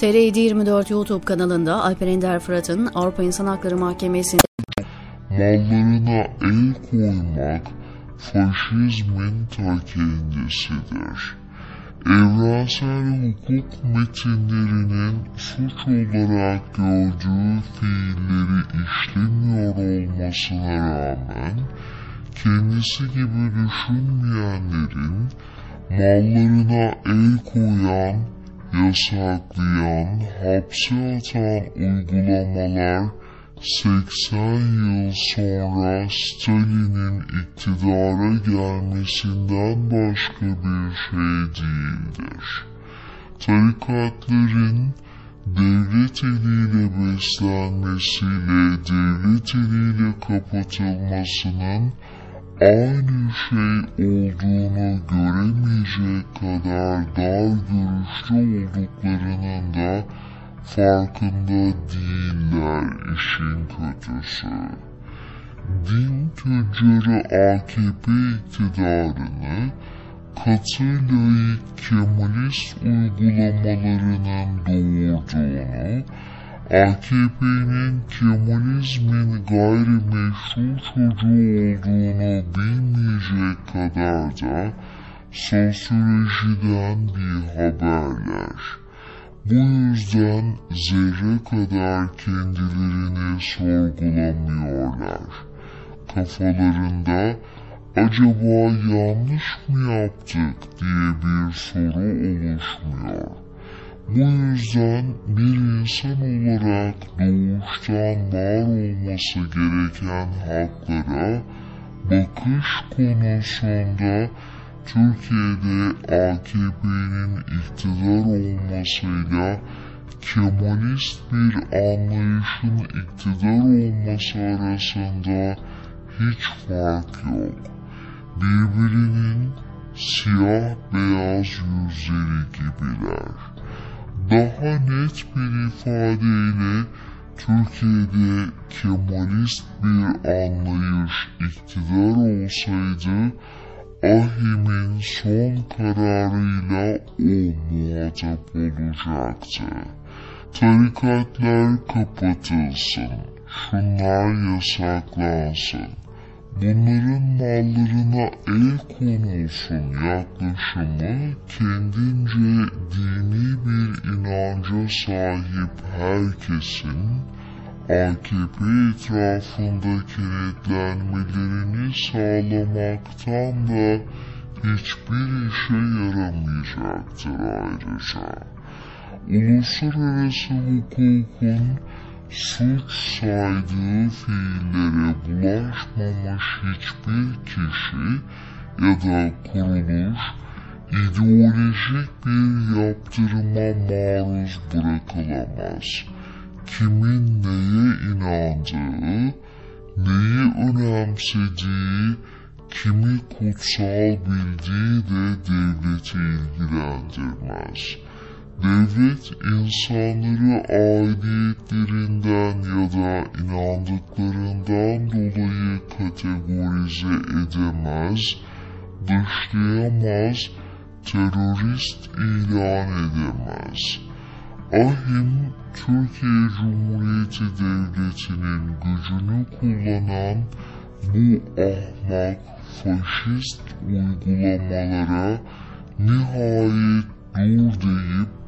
TR724 YouTube kanalında Alper Ender Fırat'ın Avrupa İnsan Hakları Mahkemesi'nde mallarına el koymak faşizmin ta kendisidir. Evrensel hukuk metinlerinin suç olarak gördüğü fiilleri işlemiyor olmasına rağmen kendisi gibi düşünmeyenlerin mallarına el koyan, yasaklayan, hapse atan uygulamalar 80 yıl sonra Stalin'in iktidara gelmesinden başka bir şey değildir. Tarikatların devlet eliyle beslenmesiyle devlet eliyle kapatılmasının aynı şey olduğunu göremeyecek kadar dar görüşlü olduklarının da farkında değiller işin kötüsü. Din tüccarı AKP iktidarını katı laik Kemalist uygulamalarının doğurduğunu, AKP'nin Kemalizmin gayrimeşru çocuğu olduğunu bilmeyecek kadar da sosyolojiden bir haberler. Bu yüzden zerre kadar kendilerini sorgulamıyorlar. Kafalarında acaba yanlış mı yaptık diye bir soru oluşmuyor. Bu yüzden bir insan olarak doğuştan var olması gereken haklara bakış konusunda Türkiye'de AKP'nin iktidar olmasıyla Kemalist bir anlayışın iktidar olması arasında hiç fark yok. Birbirinin siyah beyaz yüzleri gibiler. Daha net bir ifadeyle Türkiye'de Kemalist bir anlayış iktidar olsaydı Ahim'in son kararıyla o muhatap olacaktı. Tarikatlar kapatılsın, şunlar yasaklansın, bunların mallarına el konulsun yaklaşımı kendince dini bir inanca sahip herkesin AKP etrafında kenetlenmelerini sağlamaktan da hiçbir işe yaramayacaktır ayrıca. Uluslararası hukukun suç saydığı fiillere bulaşmamış hiçbir kişi ya da kuruluş ideolojik bir yaptırıma maruz bırakılamaz kimin neye inandığı, neyi önemsediği, kimi kutsal bildiği de devleti ilgilendirmez. Devlet insanları aidiyetlerinden ya da inandıklarından dolayı kategorize edemez, dışlayamaz, terörist ilan edemez.'' Ahim, Türkiye Cumhuriyeti Devleti'nin gücünü kullanan bu ahmak faşist uygulamalara nihayet dur deyip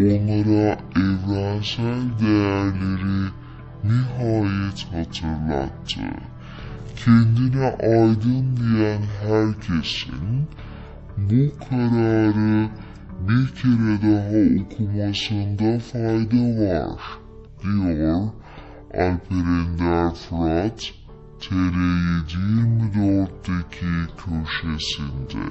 onlara evrensel değerleri nihayet hatırlattı. Kendine aydın diyen herkesin bu kararı bir kere daha okumasında fayda var, diyor Alper Ender Fırat, TR724'deki köşesinde.